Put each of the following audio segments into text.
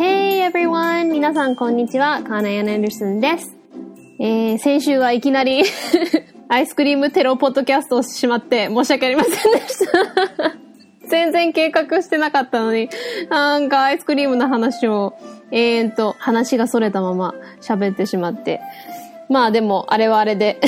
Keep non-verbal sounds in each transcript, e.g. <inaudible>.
Hey everyone! 皆さんこんにちは。カーナヤン・アンダーソンです。えー、先週はいきなり <laughs> アイスクリームテロポッドキャストをしてしまって申し訳ありませんでした全然計画してなかったのに、なんかアイスクリームの話を、えーと、話が逸れたまま喋ってしまって。まあでも、あれはあれで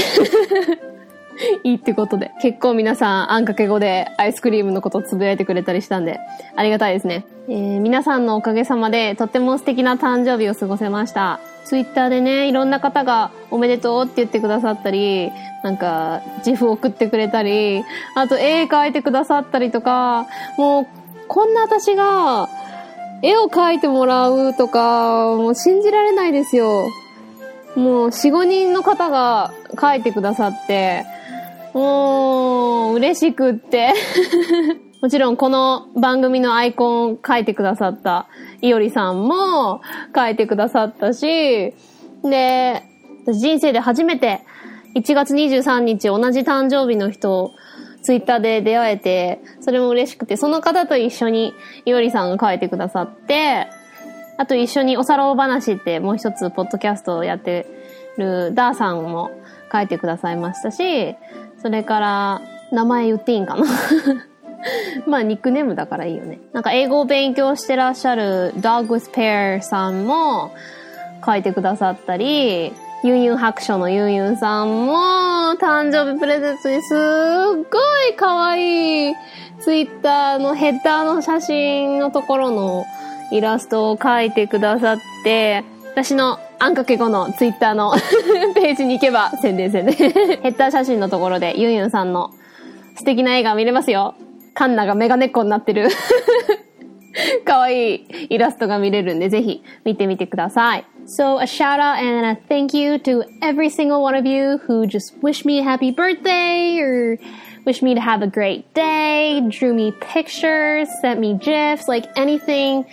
<laughs> いいってことで。結構皆さん、あんかけ語でアイスクリームのことをつぶやいてくれたりしたんで、ありがたいですね。えー、皆さんのおかげさまで、とっても素敵な誕生日を過ごせました。ツイッターでね、いろんな方がおめでとうって言ってくださったり、なんか、自負送ってくれたり、あと絵描いてくださったりとか、もう、こんな私が、絵を描いてもらうとか、もう信じられないですよ。もう、4、5人の方が描いてくださって、もう、嬉しくって。<laughs> もちろんこの番組のアイコンを書いてくださったいおりさんも書いてくださったし、で、人生で初めて1月23日同じ誕生日の人をツイッターで出会えて、それも嬉しくて、その方と一緒にいおりさんが書いてくださって、あと一緒におさろう話ってもう一つポッドキャストをやってるダーさんも書いてくださいましたし、それから名前言っていいんかな？<laughs> まあ、ニックネームだからいいよね。なんか、英語を勉強してらっしゃる Dog with Pear さんも書いてくださったり、ユンユン白書のユンユンさんも、誕生日プレゼントにすっごい可愛いツイッターのヘッダーの写真のところのイラストを描いてくださって、私のあんかけ後のツイッターのページに行けば宣伝宣伝ヘッダー写真のところでユンユンさんの素敵な絵が見れますよ。カンナがメガネっ子になってるかわいいイラストが見れるんで、ぜひ見てみてください。So a shout out and a thank you to every single one of you who just wish me a happy birthday or wish me to have a great day, drew me pictures, sent me gifs, like anything.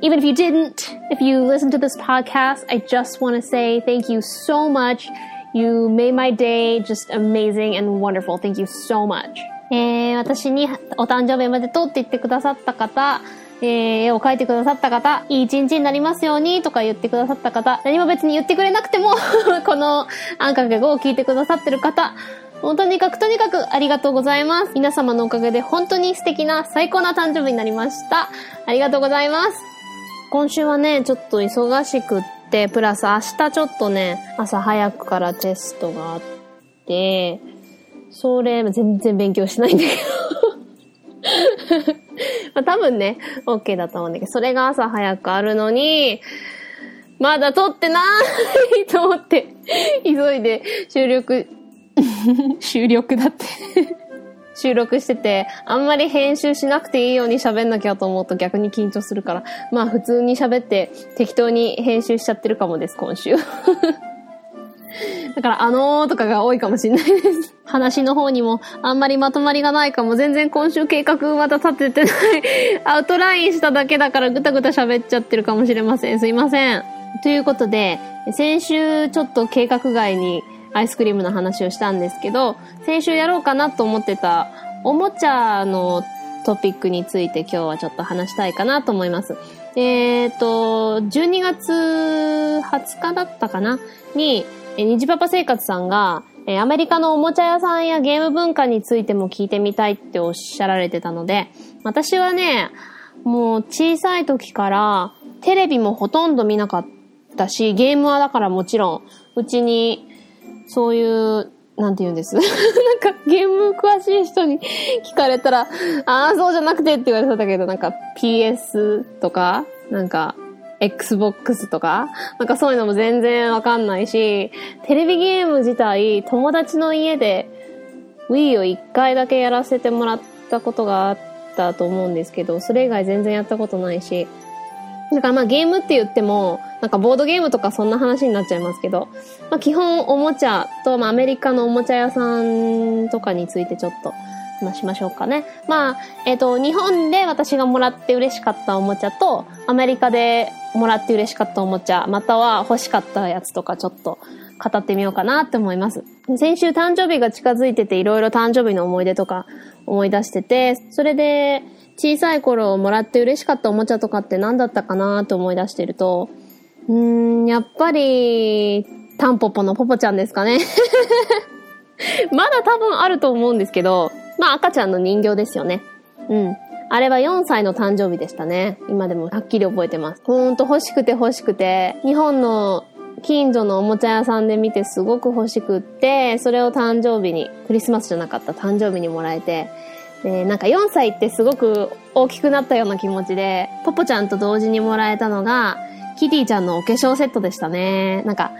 Even if you didn't, if you listen to this podcast, I just want to say thank you so much. You made my day just amazing and wonderful. Thank you so much. えー、私にお誕生日おめでとうって言ってくださった方、えー、絵を描いてくださった方、いい一日になりますようにとか言ってくださった方、何も別に言ってくれなくても <laughs> このあんかけ語を聞いてくださってる方、本当にかくとにかくありがとうございます。皆様のおかげで本当に素敵な最高な誕生日になりました。ありがとうございます。今週はね、ちょっと忙しくって、プラス明日ちょっとね、朝早くからテストがあって、それ、全然勉強しないんだけど。<laughs> まあ、多分ね、OK だと思うんだけど、それが朝早くあるのに、まだ撮ってないと思って、急いで収録、<laughs> 収録だって。収録してて、あんまり編集しなくていいように喋んなきゃと思うと逆に緊張するから、まあ普通に喋って適当に編集しちゃってるかもです、今週。<laughs> だから、あのーとかが多いかもしれないです <laughs> 話の方にもあんまりまとまりがないかも。全然今週計画また立ててない <laughs> アウトラインしただけだからぐたぐた喋っちゃってるかもしれません。すいません。ということで、先週ちょっと計画外にアイスクリームの話をしたんですけど、先週やろうかなと思ってたおもちゃのトピックについて今日はちょっと話したいかなと思います。えっ、ー、と、12月20日だったかなに、え、虹パパ生活さんが、え、アメリカのおもちゃ屋さんやゲーム文化についても聞いてみたいっておっしゃられてたので、私はね、もう小さい時からテレビもほとんど見なかったし、ゲームはだからもちろん、うちにそういう、なんて言うんです。<laughs> なんかゲーム詳しい人に聞かれたら、ああ、そうじゃなくてって言われそうだけど、なんか PS とか、なんか Xbox とかなんかそういうのも全然わかんないし、テレビゲーム自体、友達の家で Wii を一回だけやらせてもらったことがあったと思うんですけど、それ以外全然やったことないし、だからまあゲームって言っても、なんかボードゲームとかそんな話になっちゃいますけど、まあ基本おもちゃと、まあアメリカのおもちゃ屋さんとかについてちょっと話しましょうかね。まあ、えっ、ー、と、日本で私がもらって嬉しかったおもちゃと、アメリカでもらって嬉しかったおもちゃ、または欲しかったやつとかちょっと語ってみようかなって思います。先週誕生日が近づいてていろいろ誕生日の思い出とか思い出してて、それで小さい頃もらって嬉しかったおもちゃとかって何だったかなと思い出してると、うーん、やっぱり、タンポポのポポちゃんですかね。<laughs> まだ多分あると思うんですけど、まあ赤ちゃんの人形ですよね。うん。あれは4歳の誕生日でしたね。今でもはっきり覚えてます。ほんと欲しくて欲しくて、日本の近所のおもちゃ屋さんで見てすごく欲しくって、それを誕生日に、クリスマスじゃなかった誕生日にもらえて、で、なんか4歳ってすごく大きくなったような気持ちで、ポポちゃんと同時にもらえたのが、キティちゃんのお化粧セットでしたね。なんか、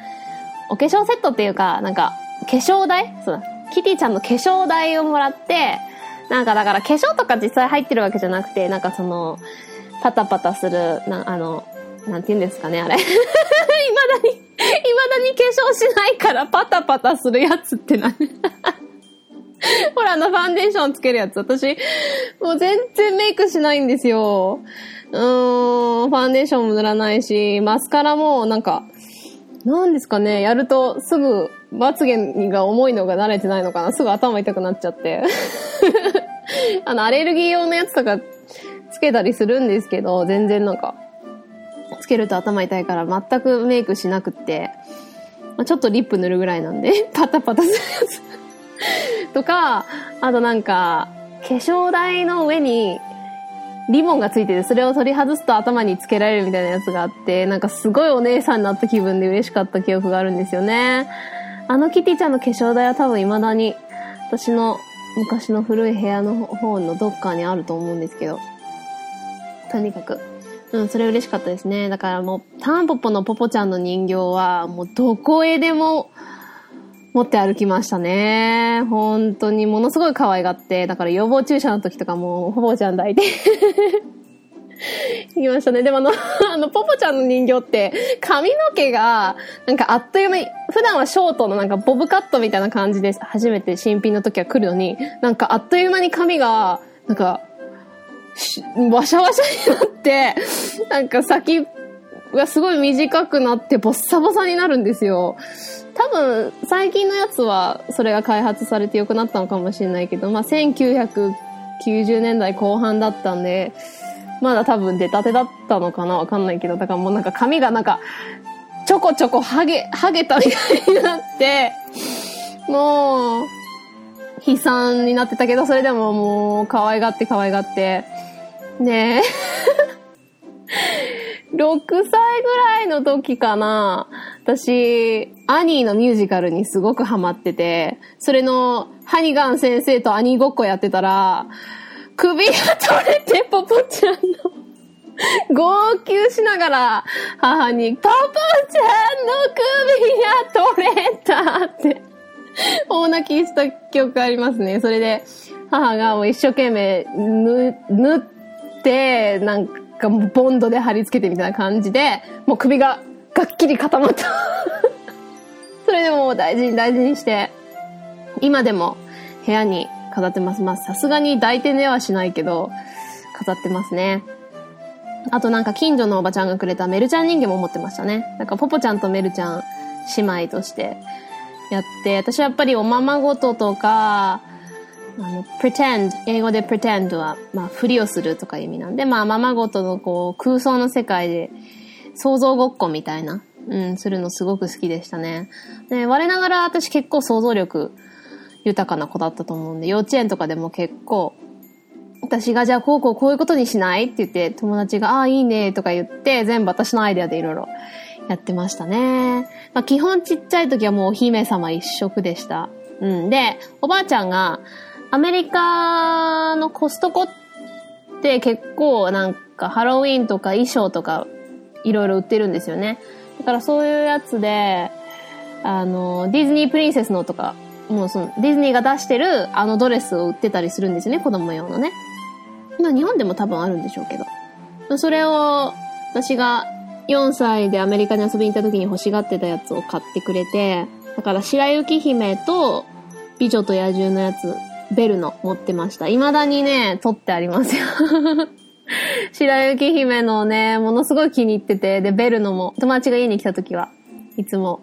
お化粧セットっていうか、なんか、化粧台？そうだ。キティちゃんの化粧台をもらって、なんかだから化粧とか実際入ってるわけじゃなくて、なんかその、パタパタする、な、あの、なんて言うんですかね、あれ。<laughs> 未だに、未だに化粧しないからパタパタするやつって何 <laughs> ほら、あの、ファンデーションつけるやつ。私、もう全然メイクしないんですよ。うーん、ファンデーションも塗らないし、マスカラもなんか、なんですかね、やるとすぐ、まつげが重いのが慣れてないのかな。すぐ頭痛くなっちゃって。<laughs> あの、アレルギー用のやつとかつけたりするんですけど、全然なんか、つけると頭痛いから全くメイクしなくって、まあ、ちょっとリップ塗るぐらいなんで、<laughs> パタパタするやつ <laughs> とか、あとなんか、化粧台の上にリボンがついてて、それを取り外すと頭につけられるみたいなやつがあって、なんかすごいお姉さんになった気分で嬉しかった記憶があるんですよね。あのキティちゃんの化粧台は多分未だに、私の昔の古い部屋の方のどっかにあると思うんですけど。とにかく。うん、それ嬉しかったですね。だからもう、タンポポのポポちゃんの人形は、もうどこへでも持って歩きましたね。本当にものすごい可愛がって、だから予防注射の時とかも、ポポちゃん抱いて <laughs> 行きましたね。でもあの、<laughs> あの、ポポちゃんの人形って、髪の毛が、なんかあっという間に、普段はショートのなんかボブカットみたいな感じで、初めて新品の時は来るのに、なんかあっという間に髪が、なんか、わしゃわしゃになって、なんか先がすごい短くなってボッサボサになるんですよ。多分、最近のやつはそれが開発されて良くなったのかもしれないけど、まあ、1990年代後半だったんで、まだ多分出たてだったのかなわかんないけど、だからもうなんか髪がなんか、ちょこちょこハゲ、ハゲたみたいになって、もう、悲惨になってたけど、それでももう可愛がって可愛がって、ねえ。6歳ぐらいの時かな。私、アニーのミュージカルにすごくハマってて、それのハニガン先生とアニーごっこやってたら、首が取れて、ポポちゃんの号泣しながら、母に、ポポちゃんの首が取れたって大泣きした記憶ありますね。それで、母がもう一生懸命ぬ縫って、なんかもうボンドで貼り付けてみたいな感じで、もう首ががっきり固まった <laughs> それでも大事に大事にして、今でも部屋に飾ってます。まあ、さすがに抱いて寝はしないけど、飾ってますね。あとなんか近所のおばちゃんがくれたメルちゃん人形も持ってましたね。なんかポポちゃんとメルちゃん姉妹としてやって、私はやっぱりおままごととか、あの、pretend、英語で pretend は、まあ、ふりをするとかいう意味なんで、まあ、ままごとのこう、空想の世界で、想像ごっこみたいな、うん、するのすごく好きでしたね。で、我ながら私結構想像力豊かな子だったと思うんで、幼稚園とかでも結構、私がじゃあこうこうこういうことにしないって言って、友達が、ああ、いいねとか言って、全部私のアイデアでいろいろやってましたね。まあ、基本ちっちゃい時はもうお姫様一色でした。うん。で、おばあちゃんが、アメリカのコストコって結構なんかハロウィンとか衣装とかいろいろ売ってるんですよね。だからそういうやつで、あの、ディズニープリンセスのとか、もうその、ディズニーが出してるあのドレスを売ってたりするんですよね、子供用のね。まあ日本でも多分あるんでしょうけど。それを、私が4歳でアメリカに遊びに行った時に欲しがってたやつを買ってくれて、だから白雪姫と美女と野獣のやつ、ベルの持ってました。未だにね、撮ってありますよ。<laughs> 白雪姫のね、ものすごい気に入ってて、で、ベルのも、友達が家に来た時は、いつも、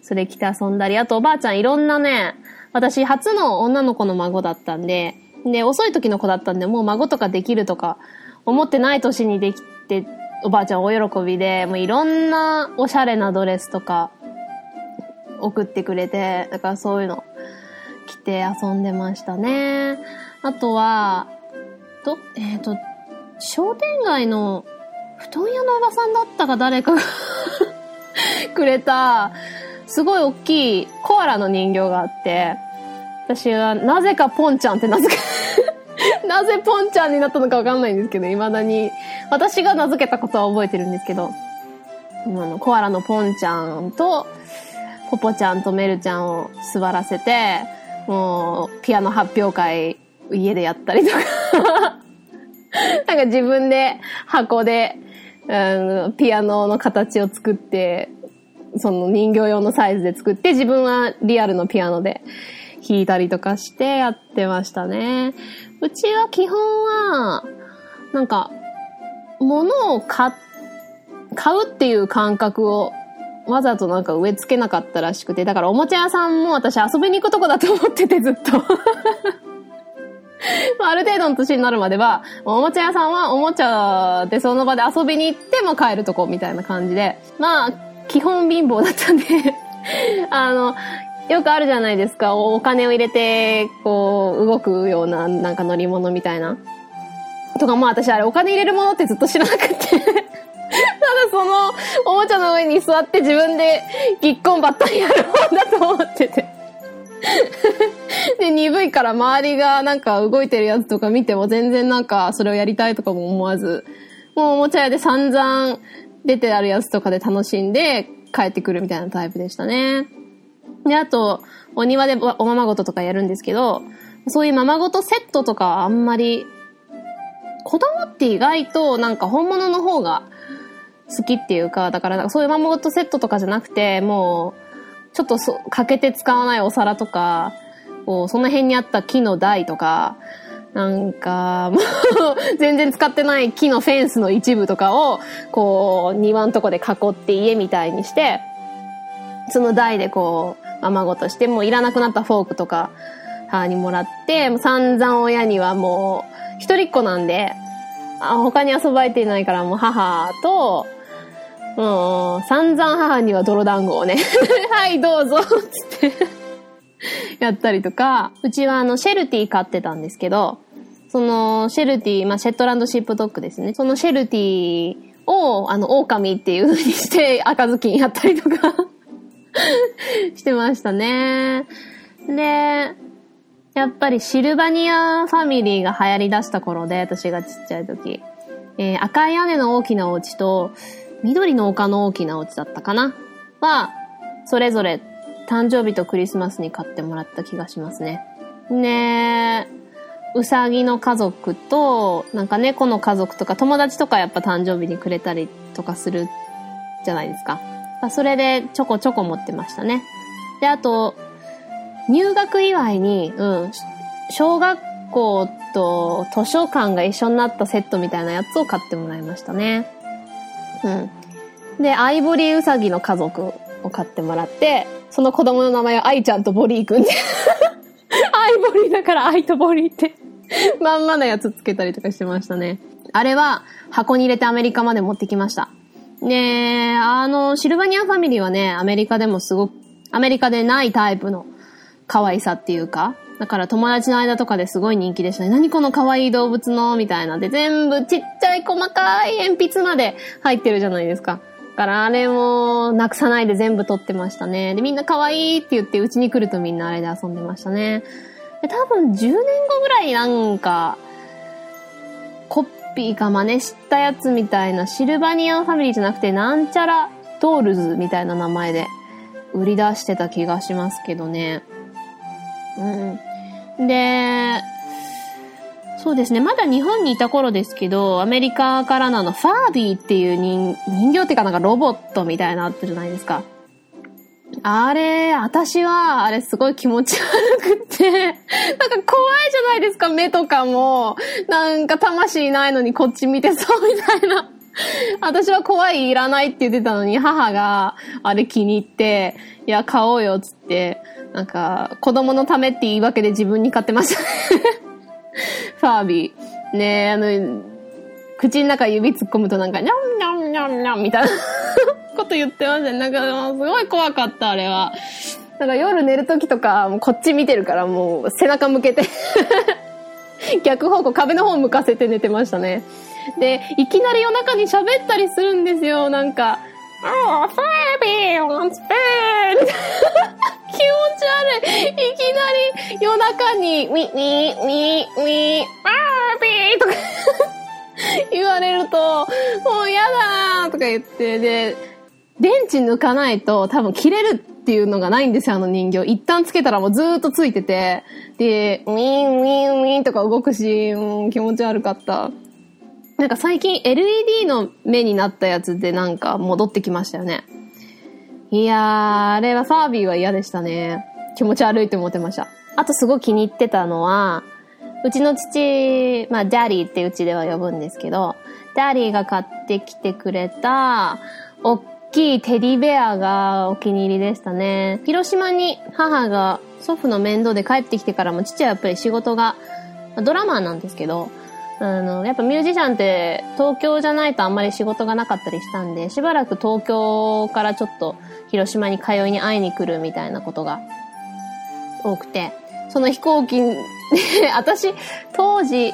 それ着て遊んだり、あとおばあちゃんいろんなね、私初の女の子の孫だったんで、で、遅い時の子だったんで、もう孫とかできるとか、思ってない年にできて、おばあちゃん大喜びで、もういろんなおしゃれなドレスとか、送ってくれて、だからそういうの着て遊んでましたね。あとは、と、えっ、ー、と、商店街の布団屋のおばさんだったか誰かが <laughs> くれた、すごい大きいコアラの人形があって、私はなぜかポンちゃんって名付け <laughs> なぜポンちゃんになったのかわかんないんですけど、未だに、私が名付けたことは覚えてるんですけど、あの、コアラのポンちゃんと、ポポちゃんとメルちゃんを座らせて、もう、ピアノ発表会、家でやったりとか <laughs> なんか自分で箱で、うん、ピアノの形を作って、その人形用のサイズで作って、自分はリアルのピアノで弾いたりとかしてやってましたね。うちは基本は、なんか、物を買、買うっていう感覚をわざとなんか植え付けなかったらしくて、だからおもちゃ屋さんも私遊びに行くとこだと思っててずっと <laughs> ある程度の年になるまでは、おもちゃ屋さんはおもちゃでその場で遊びに行っても帰るとこみたいな感じで、まあ、基本貧乏だったんで <laughs> あの、よくあるじゃないですか。お金を入れて、こう、動くような、なんか乗り物みたいな。とか、まあ私あれお金入れるものってずっと知らなくてただその、おもちゃの上に座って自分でぎっこんばったりやるもんだと思っててで、鈍いから周りがなんか動いてるやつとか見ても全然なんかそれをやりたいとかも思わず、もうおもちゃ屋で散々出てあるやつとかで楽しんで帰ってくるみたいなタイプでしたね。で、あと、お庭でおままごととかやるんですけど、そういうままごとセットとかあんまり、子供って意外となんか本物の方が好きっていうか、だからなんかそういうままごとセットとかじゃなくて、もう、ちょっとそ、かけて使わないお皿とか、こう、その辺にあった木の台とか、なんか、もう、全然使ってない木のフェンスの一部とかを、こう、庭のとこで囲って家みたいにして、その台でこう、ままごとして、もういらなくなったフォークとか、母にもらって、もう散々親にはもう、一人っ子なんで、あ他に遊ばれていないからもう母と、うん、散々母には泥団子をね <laughs> はいどうぞつってやったりとか、うちはあのシェルティ飼ってたんですけど、そのシェルティ、まあシェットランドシップドッグですね。そのシェルティを、あの、狼っていう風にして赤ずきんやったりとか <laughs> してましたね。で、やっぱりシルバニアファミリーが流行り出した頃で、私がちっちゃい時。えー、赤い屋根の大きなお家と、緑の丘の大きなお家だったかな？は、それぞれ誕生日とクリスマスに買ってもらった気がしますね。ねえうさぎの家族と、なんか猫の家族とか友達とかやっぱ誕生日にくれたりとかするじゃないですか。それでちょこちょこ持ってましたね。で、あと、入学祝いに、うん、小学校と図書館が一緒になったセットみたいなやつを買ってもらいましたね。うん。で、アイボリーウサギの家族を買ってもらって、その子供の名前はアイちゃんとボリーくんで <laughs> アイボリーだからアイとボリーって <laughs> まんまなやつつけたりとかしてましたね。あれは箱に入れてアメリカまで持ってきました。ねえあの、シルバニアファミリーはね、アメリカでもすごく、アメリカでないタイプの可愛さっていうか、だから友達の間とかですごい人気でしたね。何この可愛い動物のみたいなで、全部ちっちゃい細かい鉛筆まで入ってるじゃないですか。だからあれもなくさないで全部撮ってましたね。で、みんな可愛いって言ってうちに来るとみんなあれで遊んでましたね。で、多分10年後ぐらいなんか、コピーが真似したやつみたいなシルバニアンファミリーじゃなくてなんちゃらドールズみたいな名前で売り出してた気がしますけどね。うん。で、そうですね。まだ日本にいた頃ですけど、アメリカからのあの、ファービーっていう人人形っていうかなんかロボットみたいなあったじゃないですか。あれ、私は、あれすごい気持ち悪くって、<laughs> なんか怖いじゃないですか、目とかも。なんか魂ないのにこっち見てそうみたいな。私は怖いいらないって言ってたのに、母があれ気に入って、いや、買おうよっつって、なんか、子供のためって言い訳で自分に買ってました。<laughs> ファービー。ねえ、あの、口の中指突っ込むとなんか、にゃんにゃんにゃんにゃんみたいな <laughs> こと言ってましたね。なんか、すごい怖かった、あれは。なんか夜寝るときとか、もうこっち見てるからもう背中向けて <laughs> 逆方向、壁の方向かせて寝てましたね。で、いきなり夜中に喋ったりするんですよ、なんか。Oh, baby, wants bed! <laughs> 気持ち悪い。いきなり夜中に、ウィ、ウィ、ウィ、ウィ、ファービーとか <laughs> 言われると、もう嫌だーとか言って、で、電池抜かないと多分切れるっていうのがないんですよ、あの人形。一旦つけたらもうずーっとついてて、で、ウィンウィンウィンとか動くし、もう、気持ち悪かった。なんか最近 LED の目になったやつでなんか戻ってきましたよね。いやー、あれはファービーは嫌でしたね。気持ち悪いって思ってました。あとすごい気に入ってたのは、うちの父、まあ、ダディってうちでは呼ぶんですけど、ダディが買ってきてくれた、おっきいテディベアがお気に入りでしたね。広島に母が祖父の面倒で帰ってきてからも父はやっぱり仕事が、ドラマーなんですけど、あの、やっぱミュージシャンって東京じゃないとあんまり仕事がなかったりしたんで、しばらく東京からちょっと広島に通いに会いに来るみたいなことが多くて、その飛行機で、<laughs> 私、当時、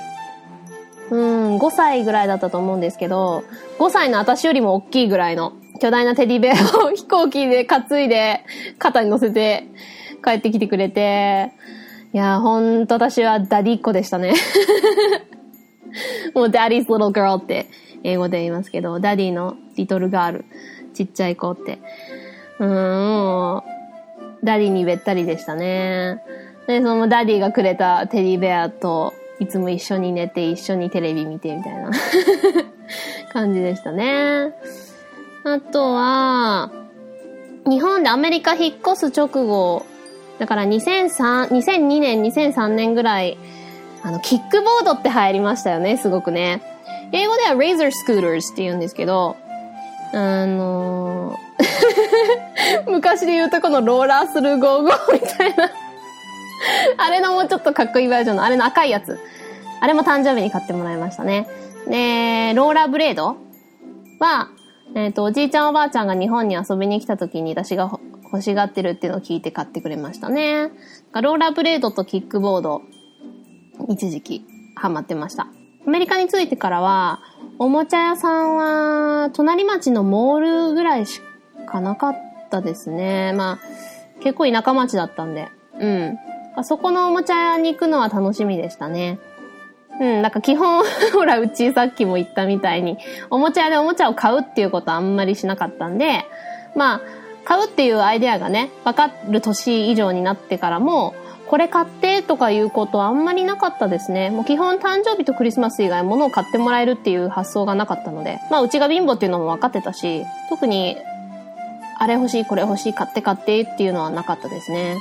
うん、5歳ぐらいだったと思うんですけど、5歳の私よりも大きいぐらいの巨大なテディベアを飛行機で担いで肩に乗せて帰ってきてくれて、いや、ほんと私は Daddy っ子でしたね。<laughs> <laughs> もう Daddy's little girl って英語で言いますけど、 Daddy の little girl、ちっちゃい子って。うん、もう、 Daddy にべったりでしたね。で、その Daddy がくれたテディベアと、いつも一緒に寝て、一緒にテレビ見てみたいな <laughs> 感じでしたね。あとは、日本でアメリカ引っ越す直後、だから2003、2002年、2003年ぐらい、あの、キックボードって流行りましたよね、すごくね。英語では Razor Scooters って言うんですけど、あのー <laughs> 昔で言うとこのローラースルーゴーゴーみたいなあれのもうちょっとかっこいいバージョンの、あれの赤いやつ。あれも誕生日に買ってもらいましたね。で、ローラーブレードは、えっ、ー、と、おじいちゃんおばあちゃんが日本に遊びに来た時に私が欲しがってるっていうのを聞いて買ってくれましたね。ローラーブレードとキックボード、一時期ハマってました。アメリカに着いてからは、おもちゃ屋さんは、隣町のモールぐらいしかなかったですね。まあ、結構田舎町だったんで。うん。あそこのおもちゃ屋に行くのは楽しみでしたね。うん、なんか基本 <laughs> ほら、うちさっきも言ったみたいに、おもちゃ屋でおもちゃを買うっていうことはあんまりしなかったんで、まあ、買うっていうアイデアがね、わかる年以上になってからも、これ買ってとかいうことはあんまりなかったですね。もう基本誕生日とクリスマス以外物を買ってもらえるっていう発想がなかったので、まあうちが貧乏っていうのも分かってたし、特にあれ欲しい、これ欲しい、買って買ってっていうのはなかったですね。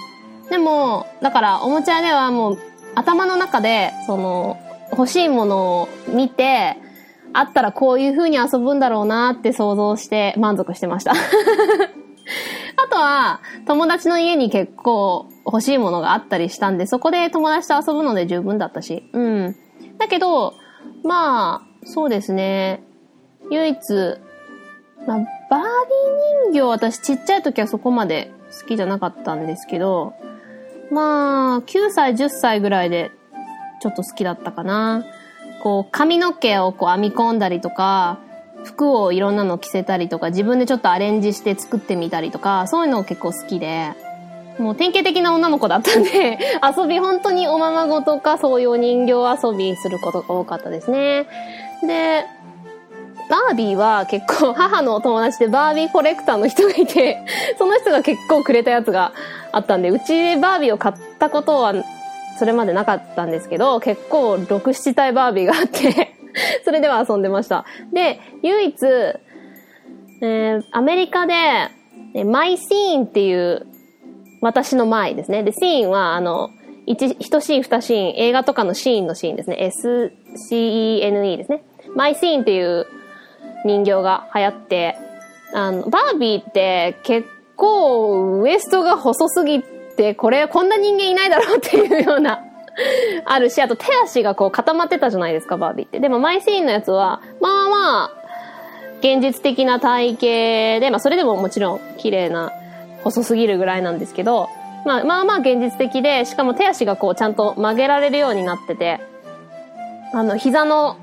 でも、だからおもちゃではもう頭の中で、その、欲しいものを見て、あったらこういう風に遊ぶんだろうなって想像して満足してました。<laughs> あとは、友達の家に結構欲しいものがあったりしたんで、そこで友達と遊ぶので十分だったし。うん。だけど、まあ、そうですね。唯一、まあ、バービー人形私ちっちゃい時はそこまで好きじゃなかったんですけど、まあ、9歳、10歳ぐらいでちょっと好きだったかな。こう、髪の毛をこう編み込んだりとか、服をいろんなの着せたりとか、自分でちょっとアレンジして作ってみたりとか、そういうの結構好きで、もう典型的な女の子だったんで、<laughs> 遊び本当におままごとかそういう人形遊びすることが多かったですね。で、バービーは結構母のお友達でバービーコレクターの人がいて、<laughs> その人が結構くれたやつがあったんで、うちでバービーを買ったことはそれまでなかったんですけど、結構6、7体バービーがあって <laughs> それでは遊んでました。で、唯一、えー、アメリカで、マイシーンっていう私の前ですね。で、シーンは、あの、一、一シーン、二シーン、映画とかのシーンのシーンですね。SCENE ですね。マイシーンっていう人形が流行って、あの、バービーって結構ウエストが細すぎて、これこんな人間いないだろうっていうようなあるし、あと手足がこう固まってたじゃないですか、バービーって。でもマイシーンのやつは、まあまあ、現実的な体型で、まあそれでももちろん綺麗な、細すぎるぐらいなんですけど、まあまあまあ現実的で、しかも手足がこうちゃんと曲げられるようになってて、あの、膝の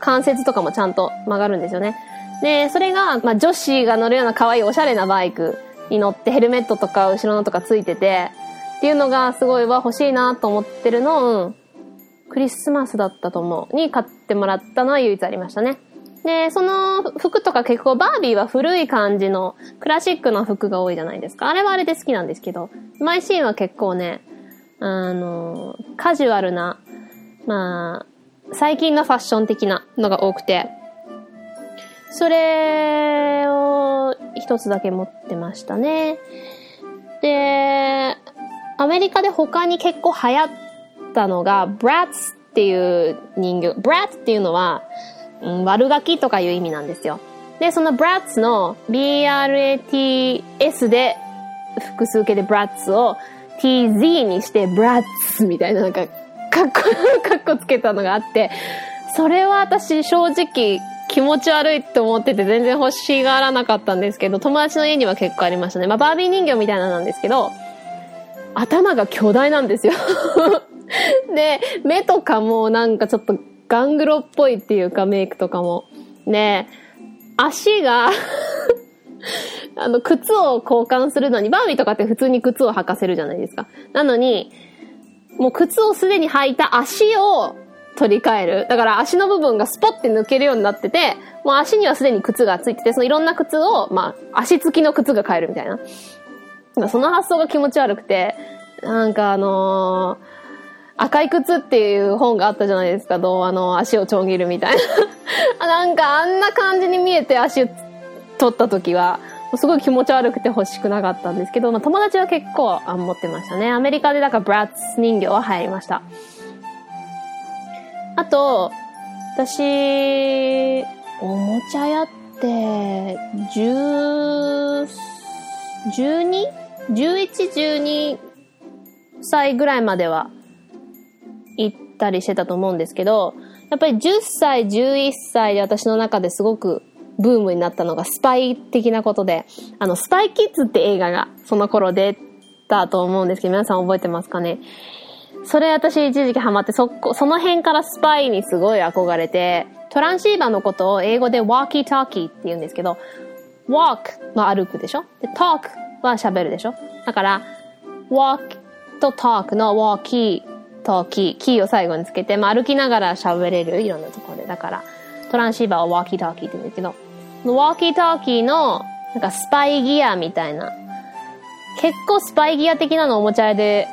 関節とかもちゃんと曲がるんですよね。で、それが、まあ女子が乗るような可愛いおしゃれなバイクに乗ってヘルメットとか後ろのとかついてて、っていうのがすごいは欲しいなと思ってるのを、うん、クリスマスだったと思う。に買ってもらったのは唯一ありましたね。で、その服とか結構バービーは古い感じのクラシックな服が多いじゃないですか。あれはあれで好きなんですけど、マイシーンは結構ね、あの、カジュアルな、まあ、最近のファッション的なのが多くて、それを一つだけ持ってましたね。で、アメリカで他に結構流行ったのが、ブラッツっていう人形。ブラッツっていうのは、うん、悪ガキとかいう意味なんですよ。で、そのブラッツの BRATS で複数形でブラッツを TZ にしてブラッツみたいななんか、かっこ、<laughs> かっこつけたのがあって、それは私正直気持ち悪いって思ってて全然欲しがらなかったんですけど、友達の家には結構ありましたね。まあバービー人形みたいななんですけど、頭が巨大なんですよ <laughs> で、目とかもなんかちょっとガングロっぽいっていうかメイクとかも。で、足が <laughs> あの、靴を交換するのに、バービーとかって普通に靴を履かせるじゃないですか。なのに、もう靴をすでに履いた足を取り替える。だから足の部分がスポッて抜けるようになってて、もう足にはすでに靴がついてて、そのいろんな靴を、まあ、足付きの靴が買えるみたいな。その発想が気持ち悪くて、なんかあのー、赤い靴っていう本があったじゃないですか、童話の足をちょん切るみたいな。なんかあんな感じに見えて足取った時は、すごい気持ち悪くて欲しくなかったんですけど、まあ、友達は結構あ持ってましたね。アメリカでだからブラッツ人形は流行りました。あと、私、おもちゃ屋って、10、12? 11、12歳ぐらいまではたりしてたと思うんですけど、やっぱり10歳、11歳で私の中ですごくブームになったのがスパイ的なことで、あの、スパイキッズって映画がその頃出たと思うんですけど、皆さん覚えてますかね？それ私一時期ハマって、そこ、その辺からスパイにすごい憧れて、トランシーバーのことを英語で walkie talkie って言うんですけど、walk は歩くでしょ？で、talk は喋るでしょ？だから、walk と talk の walkie talkie、キーを最後につけて、まあ、歩きながら喋れるいろんなところで。だから、トランシーバーは walkie talkie って言うんですけど、walkie talkie の、なんかスパイギアみたいな、結構スパイギア的なのをおもちゃ屋で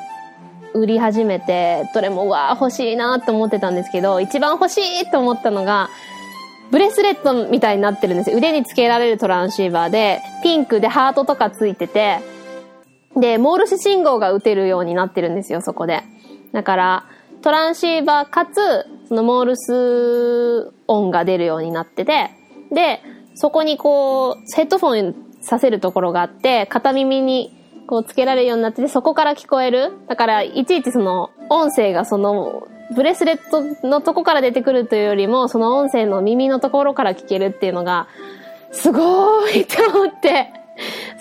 売り始めて、どれもわー欲しいなって思ってたんですけど、一番欲しいと思ったのが、ブレスレットみたいになってるんです。腕につけられるトランシーバーで、ピンクでハートとかついてて、で、モールス信号が打てるようになってるんですよ、そこで。だから、トランシーバーかつ、そのモールス音が出るようになってて、で、そこにこう、ヘッドフォンさせるところがあって、片耳にこうつけられるようになってて、そこから聞こえる。だから、いちいちその、音声がその、ブレスレットのとこから出てくるというよりも、その音声の耳のところから聞けるっていうのが、すごーいって思って、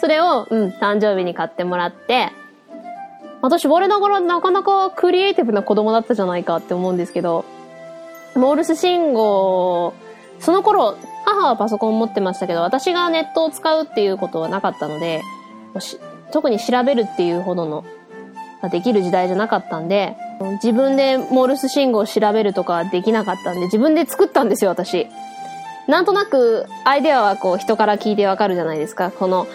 それを、うん、誕生日に買ってもらって、私、我ながらなかなかクリエイティブな子供だったじゃないかって思うんですけど、モールス信号、その頃、母はパソコン持ってましたけど、私がネットを使うっていうことはなかったので、特に調べるっていうほどの、できる時代じゃなかったんで、自分でモールス信号を調べるとかできなかったんで、自分で作ったんですよ、私。なんとなく、アイデアはこう人から聞いてわかるじゃないですか。この、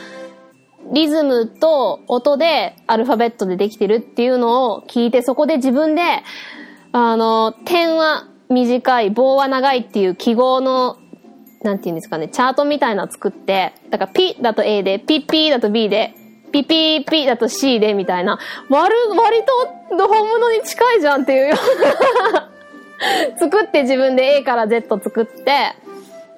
リズムと音でアルファベットでできてるっていうのを聞いて、そこで自分で、あの、点は短い、棒は長いっていう記号の、なんて言うんですかね、チャートみたいなの作って、だからピだと A で、ピッピーだと B で、ピピーピーだと C でみたいな、割、割と本物に近いじゃんっていうような。作って自分で A から Z 作って、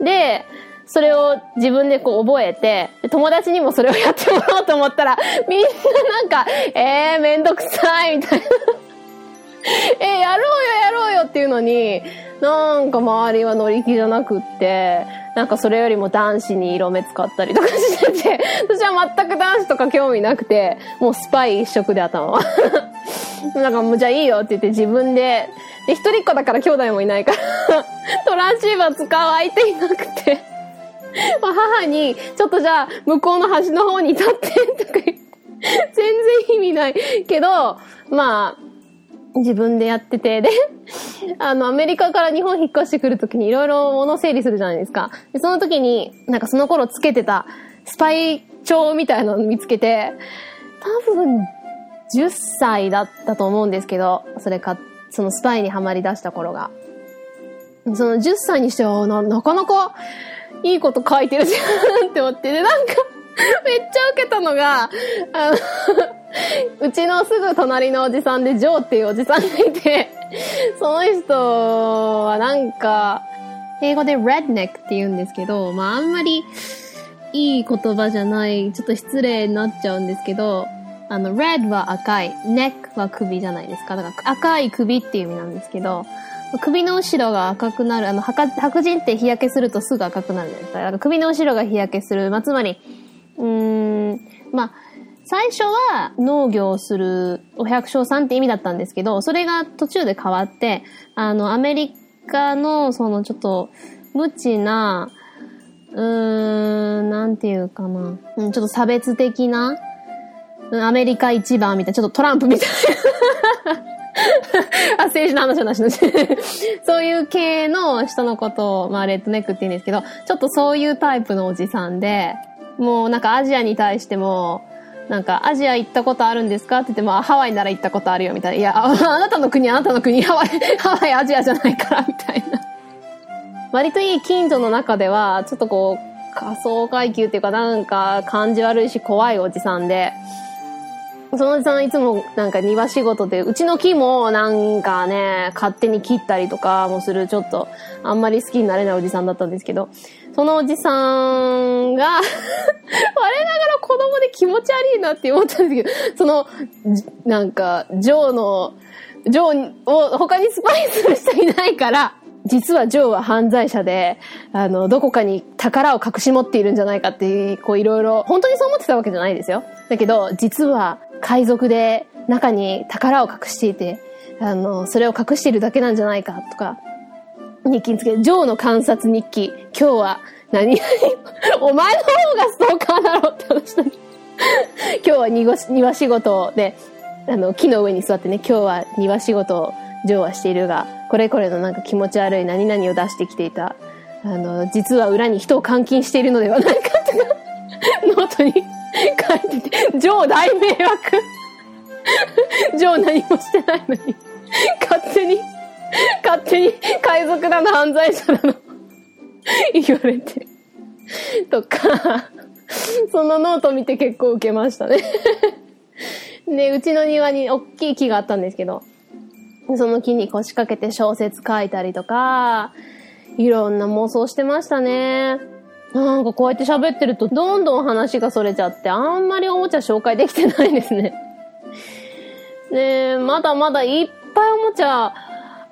で、それを自分でこう覚えて、友達にもそれをやってもらおうと思ったら、<laughs> みんななんか、えー、めんどくさい、みたいな。<laughs> えー、やろうよ、やろうよっていうのに、なんか周りは乗り気じゃなくって、なんかそれよりも男子に色目使ったりとかしてて、<laughs> 私は全く男子とか興味なくて、もうスパイ一色で頭は。なんかもうじゃあいいよって言って自分で、で、一人っ子だから兄弟もいないからトランシーバー使う相手いなくて <laughs> 母に、ちょっとじゃあ向こうの端の方に立ってとか言って、<laughs> 全然意味ないけど、まあ、自分でやってて、で、あの、アメリカから日本引っ越してくるときにいろいろ物整理するじゃないですか。で、その時に、なんかその頃つけてたスパイ帳みたいなの見つけて、多分、10歳だったと思うんですけど、それか、そのスパイにはまり出した頃が。その10歳にしては、な、なかなかいいこと書いてるじゃんって思って、で、なんか <laughs> めっちゃ受けたのが、あの <laughs> うちのすぐ隣のおじさんで、ジョーっていうおじさんがいて、その人はなんか、英語で redneck って言うんですけど、まああんまりいい言葉じゃない、ちょっと失礼になっちゃうんですけど、あの、red は赤い、neck は首じゃないですか。だから赤い首っていう意味なんですけど、首の後ろが赤くなる、あの、白人って日焼けするとすぐ赤くなるじゃないですか。か首の後ろが日焼けする。まあ、つまり、うーん、まあ、最初は農業をするお百姓さんって意味だったんですけど、それが途中で変わって、あの、アメリカの、そのちょっと、無知な、うーん、なんていうかな、うん、ちょっと差別的な、アメリカ一番みたいな、ちょっとトランプみたいな <laughs> あ、政治の話の話の <laughs> そういう系の人のことを、まあ、レッドネックって言うんですけど、ちょっとそういうタイプのおじさんで、もうなんかアジアに対しても、なんか、アジア行ったことあるんですかって言っても、ハワイなら行ったことあるよ、みたいな。いや、あなたの国、あなたの国、ハワイ、ハワイアジアじゃないから、みたいな。割といい近所の中では、ちょっとこう、仮想階級っていうか、なんか感じ悪いし怖いおじさんで、そのおじさんいつもなんか庭仕事で、うちの木もなんかね、勝手に切ったりとかもする、ちょっとあんまり好きになれないおじさんだったんですけど、そのおじさんが <laughs> 我ながら子供で気持ち悪いなって思ったんですけど、その、なんか、ジョーの、ジョーを他にスパイする人いないから、実はジョーは犯罪者で、あの、どこかに宝を隠し持っているんじゃないかって、こういろいろ、本当にそう思ってたわけじゃないですよ。だけど、実は海賊で中に宝を隠していて、あの、それを隠しているだけなんじゃないかとか、日記につけて、ジョーの観察日記、今日は何々、お前の方がストーカーだろって話だ今日は庭仕事で、あの、木の上に座ってね、今日は庭仕事をジョーはしているが、これこれのなんか気持ち悪い何々を出してきていた。あの、実は裏に人を監禁しているのではないかってノートに書いてて、ジョー大迷惑。ジョー何もしてないのに、勝手に、勝手に海賊だの犯罪者だの言われて。とか、そのノート見て結構受けましたねで、うちの庭に大きい木があったんですけど、その木に腰掛けて小説書いたりとか、いろんな妄想してましたね。なんかこうやって喋ってるとどんどん話がそれちゃって、あんまりおもちゃ紹介できてないですね。<laughs> ねえまだまだいっぱいおもちゃ、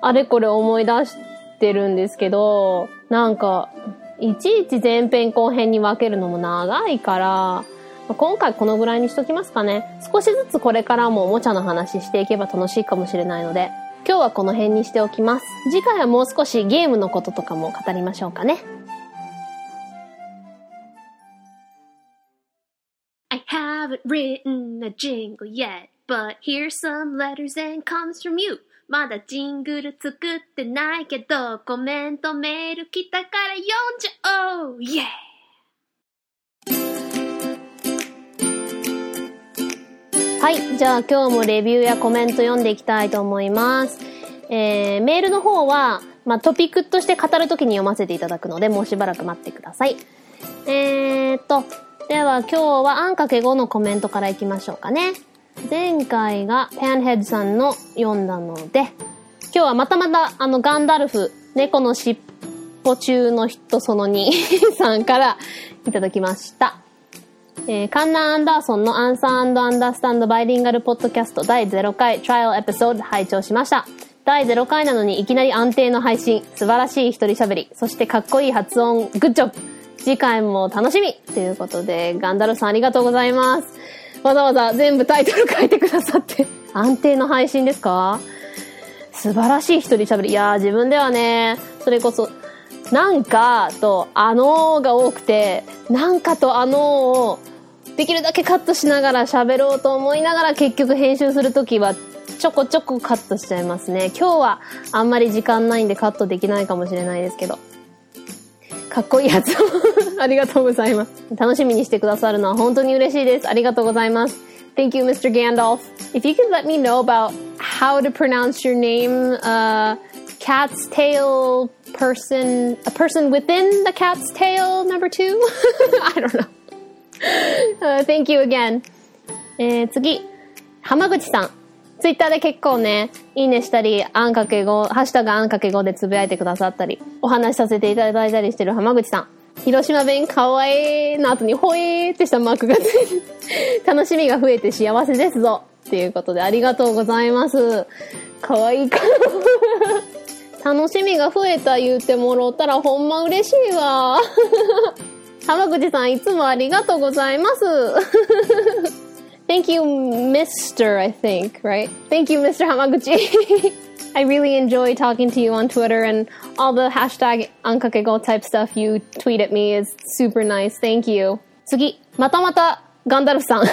あれこれ思い出してるんですけど、なんか、いちいち前編後編に分けるのも長いから、今回このぐらいにしときますかね。少しずつこれからもおもちゃの話していけば楽しいかもしれないので、今日はこの辺にしておきます。次回はもう少しゲームのこととかも語りましょうかね。Haven't written a jingle yet, but here's some letters and comes from you. まだジングル作ってないけど、コメントメール来たから読んじゃおうイェーはい。じゃあ今日もレビューやコメント読んでいきたいと思います。えー、メールの方は、まあ、トピックとして語るときに読ませていただくので、もうしばらく待ってください。えーっと、では今日はあんかけ5のコメントからいきましょうかね。前回がペンヘッドさんの読んだので、今日はまたまたあのガンダルフ、猫の尻歩中の人その2 <laughs> さんからいただきました。えー、カンナ・アンダーソンのアンサーアンダースタンドバイリンガルポッドキャスト第0回トライアルエピソード拝聴しました。第0回なのにいきなり安定の配信、素晴らしい一人喋り、そしてかっこいい発音、グッジョブ次回も楽しみということで、ガンダルさんありがとうございます。わざわざ全部タイトル書いてくださって安定の配信ですか？素晴らしい一人喋り。いやー自分ではね、それこそ、なんかとあのーが多くて、なんかとあのーをできるだけカットしながら喋ろうと思いながら結局編集するときはちょこちょこカットしちゃいますね。今日はあんまり時間ないんでカットできないかもしれないですけど。かっこいいやつをありがとうございます。楽しみにしてくださるのは本当に嬉しいです。ありがとうございます。Thank you, Mr. Gandalf. If you could let me know about how to pronounce your name, uh, cat's tail person, a person within the cat's tail, number two? I don't know. Uh, thank you again. えー、次、浜口さん。ツイッターで結構ね、いいねしたり、あんかけ語、ハッシュタグあんかけ語でつぶやいてくださったり、お話しさせていただいたりしてる浜口さん。広島弁かわいいの後にほえーってしたマークがついて、楽しみが増えて幸せですぞ。っていうことでありがとうございます。かわいいか楽しみが増えた言うてもろったらほんま嬉しいわ。浜口さんいつもありがとうございます。Thank you, Mr. I think, right? Thank you, Mr. Hamaguchi. I really enjoy talking to you on Twitter and all the hashtag ankakego type stuff you tweet at me is super nice. Thank you. 次、またまたガンダルフさん。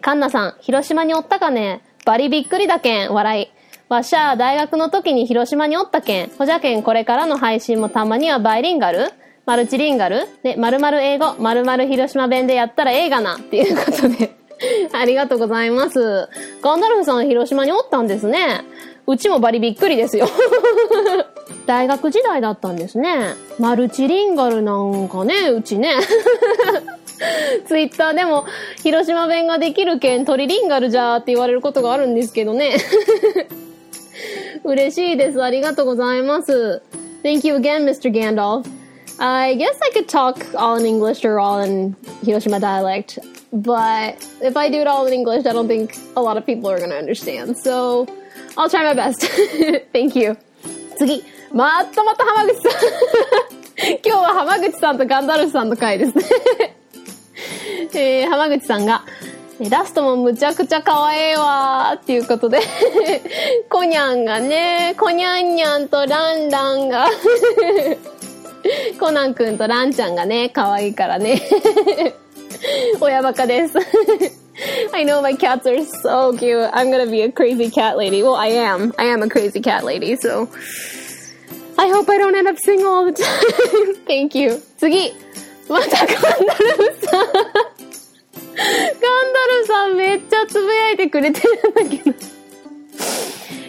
カンナさん、広島におったかねバリびっくりだけん、笑い。わしゃ、大学の時に広島におったけん。ほじゃけん、これからの配信もたまにはバイリンガルマルチリンガルで、まるまる英語、まるまる広島弁でやったら映画な。っていうことで。ありがとうございます。ガンダルフさん広島におったんですね。うちもバリびっくりですよ。<laughs> 大学時代だったんですね。マルチリンガルなんかね、うちね。<laughs> ツイッターでも、広島弁ができるけんトリリンガルじゃーって言われることがあるんですけどね。<laughs> 嬉しいです。ありがとうございます。Thank you again, Mr. Gandalf. I guess I could talk all in English or all in Hiroshima dialect. But if I do it all in English, I don't think a lot of people are going to understand. So I'll try my best. Thank you. 次。またまた浜口さん。今日は浜口さんとガンダルフさんの回ですね。えー、浜口さんが、ラストもむちゃくちゃ可愛いわーっていうことでコニャンがね、コニャンニャンとランランがコナンくんとランちゃんがね、可愛いからね親バカです。I know my cats are so cute. I'm gonna be a crazy cat lady. Well, I am. I am a crazy cat lady, so I hope I don't end up single all the time. Thank you. 次。またガンダルフさん。ガンダルフさんめっちゃつぶやいてくれてるんだけど。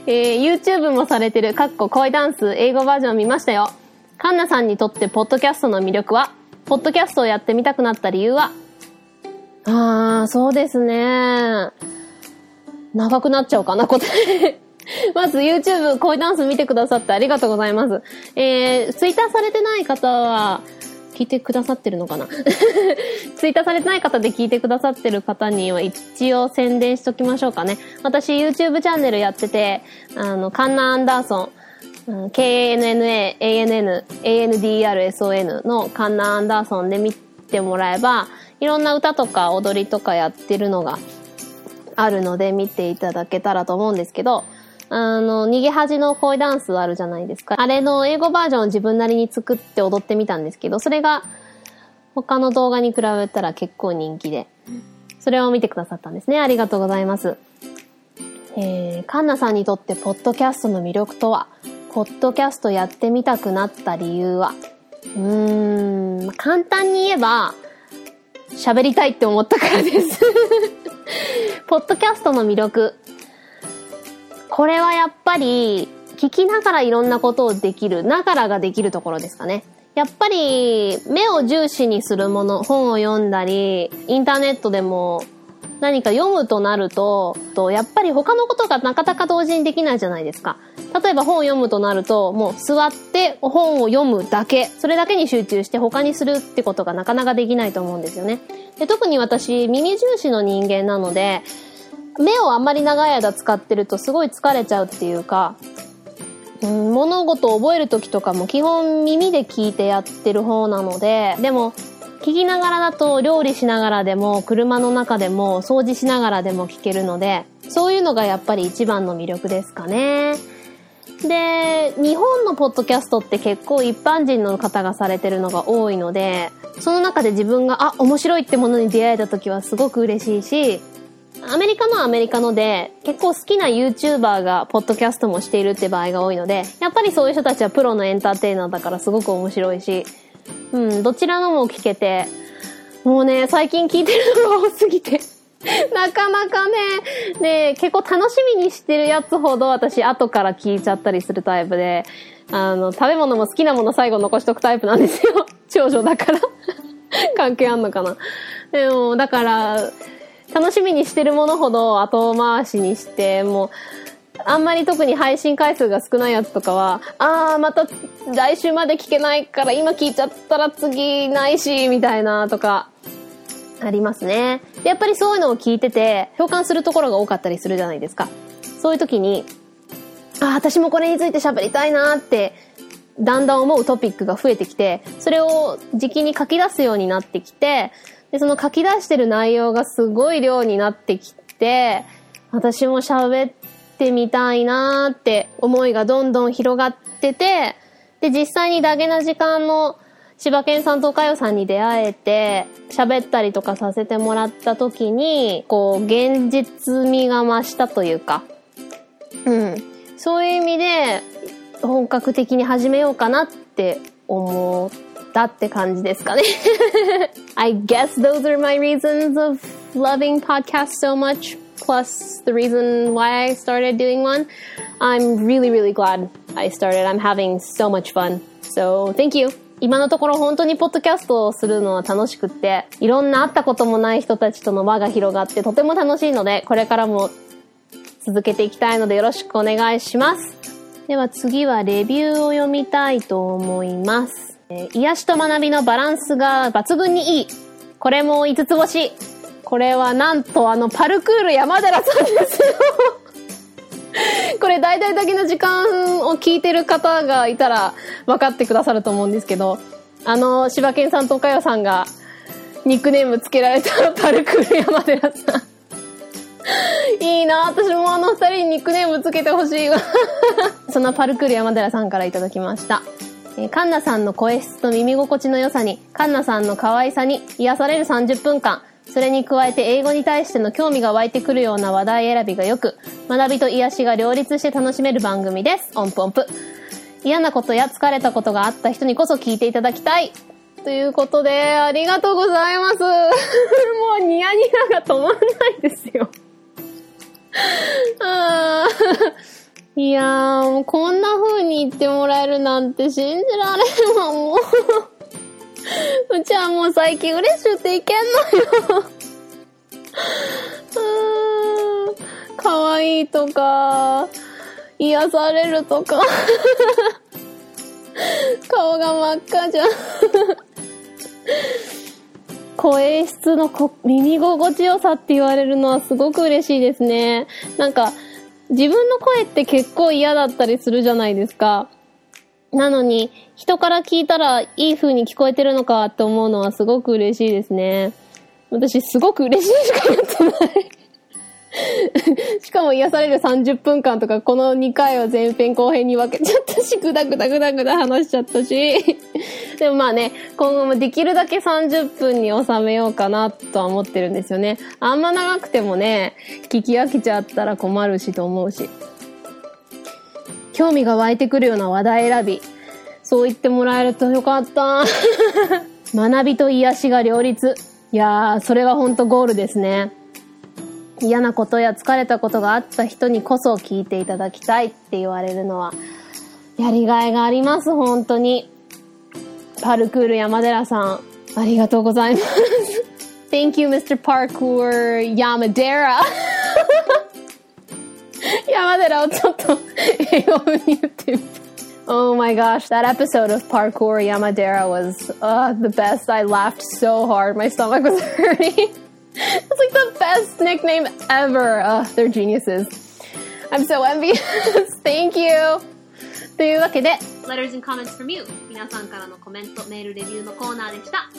えー、YouTube もされてる、かっこ恋ダンス、英語バージョン見ましたよ。カンナさんにとって、ポッドキャストの魅力はポッドキャストをやってみたくなった理由は？ああ、そうですね。長くなっちゃうかな、答え。<laughs> まず YouTube 恋ダンス見てくださってありがとうございます。えー、ツイッターされてない方は、聞いてくださってるのかな？<laughs> ツイッターされてない方で聞いてくださってる方には一応宣伝しときましょうかね。私 YouTube チャンネルやってて、あの、カンナ・アンダーソン、KANNA、ANN、ANDRSON のカンナ・アンダーソンで見てもらえば、いろんな歌とか踊りとかやってるのがあるので見ていただけたらと思うんですけど、あの、逃げ恥の恋ダンスあるじゃないですか。あれの英語バージョンを自分なりに作って踊ってみたんですけど、それが他の動画に比べたら結構人気で、それを見てくださったんですね。ありがとうございます。えー、カンナさんにとってポッドキャストの魅力とは、ポッドキャストやってみたくなった理由は、うーん、簡単に言えば、喋りたいって思ったからです <laughs> ポッドキャストの魅力。これはやっぱり、聞きながらいろんなことをできる、ながらができるところですかね。やっぱり、目を重視にするもの、本を読んだり、インターネットでも何か読むとなると、とやっぱり他のことがなかなか同時にできないじゃないですか。例えば本を読むとなると、もう座って本を読むだけ、それだけに集中して他にするってことがなかなかできないと思うんですよね。で特に私、耳重視の人間なので、目をあんまり長い間使ってるとすごい疲れちゃうっていうか、うん、物事を覚える時とかも基本耳で聞いてやってる方なので、でも聞きながらだと料理しながらでも車の中でも掃除しながらでも聞けるので、そういうのがやっぱり一番の魅力ですかね。で、日本のポッドキャストって結構一般人の方がされてるのが多いので、その中で自分が、あ、面白いってものに出会えた時はすごく嬉しいし、アメリカのアメリカので、結構好きな YouTuber がポッドキャストもしているって場合が多いので、やっぱりそういう人たちはプロのエンターテイナーだからすごく面白いし、うん、どちらのも聞けて、もうね、最近聞いてるのが多すぎて <laughs> なかなかね、ね、結構楽しみにしてるやつほど私後から聞いちゃったりするタイプで、あの、食べ物も好きなもの最後残しとくタイプなんですよ。<laughs> 長女だから <laughs> 関係あんのかな。でも、だから、楽しみにしてるものほど後回しにして、もう、あんまり特に配信回数が少ないやつとかは、あー、また来週まで聞けないから今聞いちゃったら次ないし、みたいなとか、ありますね。やっぱりそういうのを聞いてて、共感するところが多かったりするじゃないですか。そういう時に、あ、私もこれについて喋りたいなって、だんだん思うトピックが増えてきて、それを時期に書き出すようになってきて、で、その書き出してる内容がすごい量になってきて、私も喋っってみたいなーって思いがどんどん広がってて、で、実際にダゲな時間の柴犬さんとかよさんに出会えて、喋ったりとかさせてもらった時に、こう、現実味が増したというか、うん。そういう意味で、本格的に始めようかなって思ったって感じですかね。<laughs> I guess those are my reasons of loving podcast so much. Plus the reason why I started doing one. I'm really, really glad I started. I'm having so much fun. So thank you. 今のところ本当にポッドキャストをするのは楽しくって、いろんな会ったこともない人たちとの輪が広がってとても楽しいので、これからも続けていきたいのでよろしくお願いします。では次はレビューを読みたいと思います。えー、癒しと学びのバランスが抜群にいい。これも5つ星。これはなんとあのパルクール山寺さんですよ <laughs> これ大々だけの時間を聞いてる方がいたら分かってくださると思うんですけど、あの、柴犬さんと岡代さんがニックネームつけられた <laughs> パルクール山寺さん。いいな私もあの二人にニックネームつけてほしいわ <laughs> そのパルクール山寺さんからいただきました。えカンナさんの声質と耳心地の良さに、カンナさんの可愛さに癒される30分間、それに加えて英語に対しての興味が湧いてくるような話題選びが良く、学びと癒しが両立して楽しめる番組です。音符音符。嫌なことや疲れたことがあった人にこそ聞いていただきたい。ということで、ありがとうございます。<laughs> もうニヤニヤが止まんないですよ。<laughs> いやー、もうこんな風に言ってもらえるなんて信じられんわ、もう。<laughs> うちはもう最近嬉しくていけんのよ。<laughs> うーん。可愛いとか、癒されるとか。<laughs> 顔が真っ赤じゃん。声質のこ耳心地よさって言われるのはすごく嬉しいですね。なんか、自分の声って結構嫌だったりするじゃないですか。なのに、人から聞いたらいい風に聞こえてるのかって思うのはすごく嬉しいですね。私すごく嬉しいしか言ってない <laughs> しかも癒される30分間とか、この2回は前編後編に分けちゃったし、ぐだぐだぐだぐだ話しちゃったし。<laughs> でもまあね、今後もできるだけ30分に収めようかなとは思ってるんですよね。あんま長くてもね、聞き飽きちゃったら困るしと思うし。興味が湧いてくるような話題選び。そう言ってもらえるとよかった。<laughs> 学びと癒しが両立。いやー、それはほんとゴールですね。嫌なことや疲れたことがあった人にこそ聞いていただきたいって言われるのは、やりがいがあります、本当に。パルクール山寺さん、ありがとうございます。Thank you, Mr. Parkour Yamadera. <laughs> 山寺をちょっと英語に言ってみて。Oh my <laughs> gosh, that episode of Parkour Yamadera was uh, the best. I laughed so hard. My stomach was hurting. <laughs> it's like the best nickname ever. Uh, they're geniuses. I'm so envious. <laughs> Thank you. というわけで、Letters and Comments from You 皆さんからのコメント、メール、レビューのコーナーでした。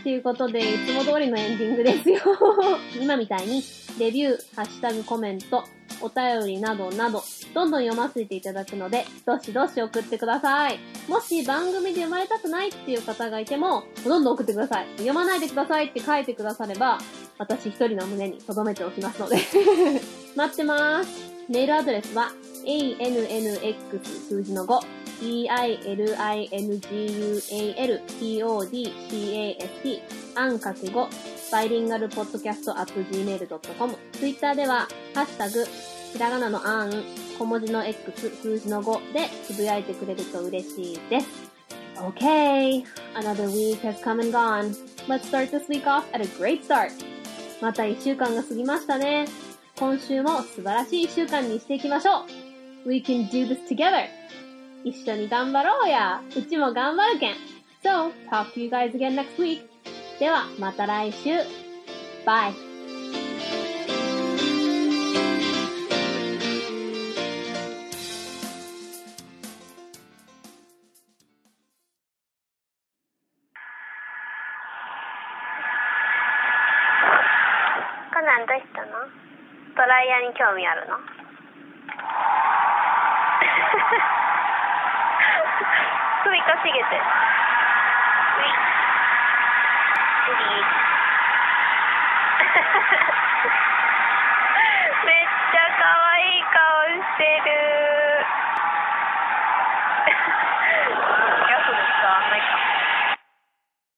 はい、ということで、いつも通りのエンディングですよ。<laughs> 今みたいに、レビュー、ハッシュタグコメント、お便りなどなど、どんどん読ませていただくので、どしどし送ってください。もし番組で読まれたくないっていう方がいても、どんどん送ってください。読まないでくださいって書いてくだされば、私一人の胸に留めておきますので <laughs> 待ってます。メールアドレスは、annx 数字の5、eilingualpodcast アンかけ5バイリンガルポッドキャスト at gmail.com。ツイッターでは、ハッシュタグ、ひらがなのアン、小文字の X、数字の5でつぶやいてくれると嬉しいです。Okay, another week has come and gone. Let's start this week off at a great start. また一週間が過ぎましたね。今週も素晴らしい一週間にしていきましょう。We can do this together. 一緒に頑張ろうや。うちも頑張るけん。So, talk to you guys again next week. では、また来週。Bye! コナンどうしたの？ドライヤーに興味あるの？首かしげて。めっちゃ可愛い顔してる